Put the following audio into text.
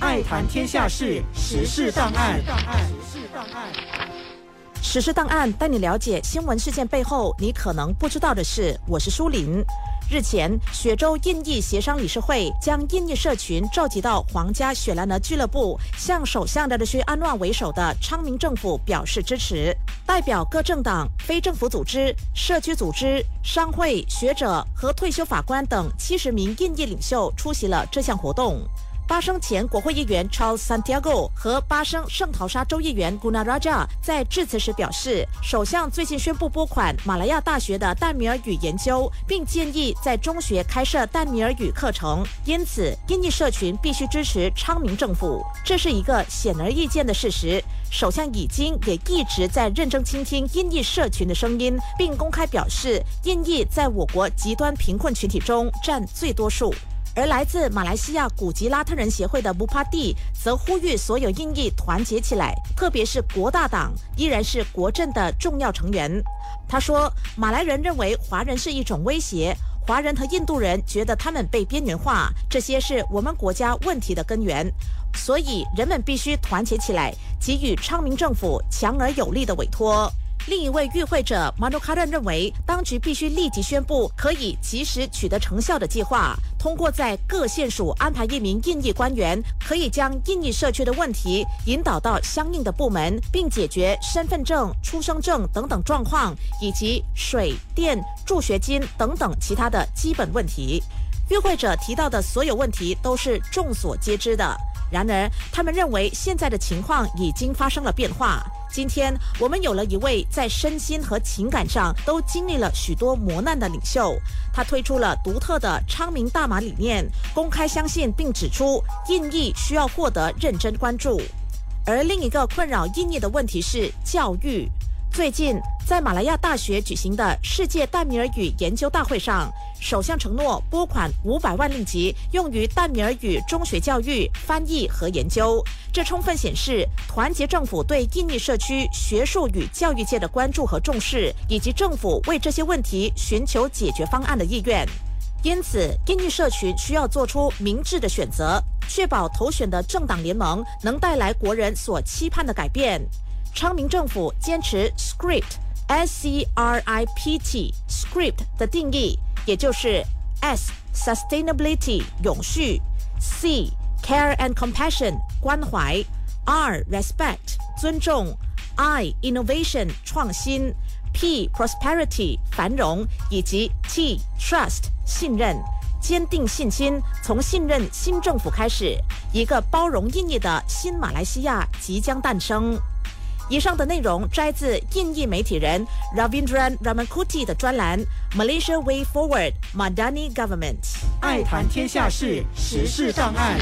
爱谈天下事，时事档案。时事档案带你了解新闻事件背后你可能不知道的事。我是舒林。日前，雪州印裔协商理事会将印裔社群召集到皇家雪兰莪俱乐部，向首相德德须安万为首的昌明政府表示支持。代表各政党、非政府组织、社区组织、商会、学者和退休法官等七十名印裔领袖出席了这项活动。巴生前国会议员 Charles Santiago 和巴生圣淘沙州议员 Guna Raja 在致辞时表示，首相最近宣布拨款马来亚大学的淡米尔语研究，并建议在中学开设淡米尔语课程。因此，印尼社群必须支持昌明政府，这是一个显而易见的事实。首相已经也一直在认真倾听印裔社群的声音，并公开表示，印裔在我国极端贫困群体中占最多数。而来自马来西亚古吉拉特人协会的布帕蒂则呼吁所有印裔团结起来，特别是国大党依然是国政的重要成员。他说：“马来人认为华人是一种威胁，华人和印度人觉得他们被边缘化，这些是我们国家问题的根源。所以人们必须团结起来，给予昌明政府强而有力的委托。”另一位与会者马努卡认为，当局必须立即宣布可以及时取得成效的计划，通过在各县署安排一名印裔官员，可以将印裔社区的问题引导到相应的部门，并解决身份证、出生证等等状况，以及水电、助学金等等其他的基本问题。与会者提到的所有问题都是众所皆知的，然而他们认为现在的情况已经发生了变化。今天我们有了一位在身心和情感上都经历了许多磨难的领袖，他推出了独特的昌明大马理念，公开相信并指出印裔需要获得认真关注。而另一个困扰印裔的问题是教育。最近，在马来亚大学举行的世界淡米尔语研究大会上，首相承诺拨款五百万令吉用于淡米尔语中学教育、翻译和研究。这充分显示团结政府对印尼社区学术与教育界的关注和重视，以及政府为这些问题寻求解决方案的意愿。因此，印尼社群需要做出明智的选择，确保投选的政党联盟能带来国人所期盼的改变。昌明政府坚持 script，s c r i p t script 的定义，也就是 s sustainability 永续，c care and compassion 关怀，r respect 尊重，i innovation 创新，p prosperity 繁荣，以及 t trust 信任。坚定信心，从信任新政府开始，一个包容印尼的新马来西亚即将诞生。以上的内容摘自印裔媒体人 Ravindran Ramakuti 的专栏《Malaysia Way Forward: Madani Government》。爱谈天下事，时事档案。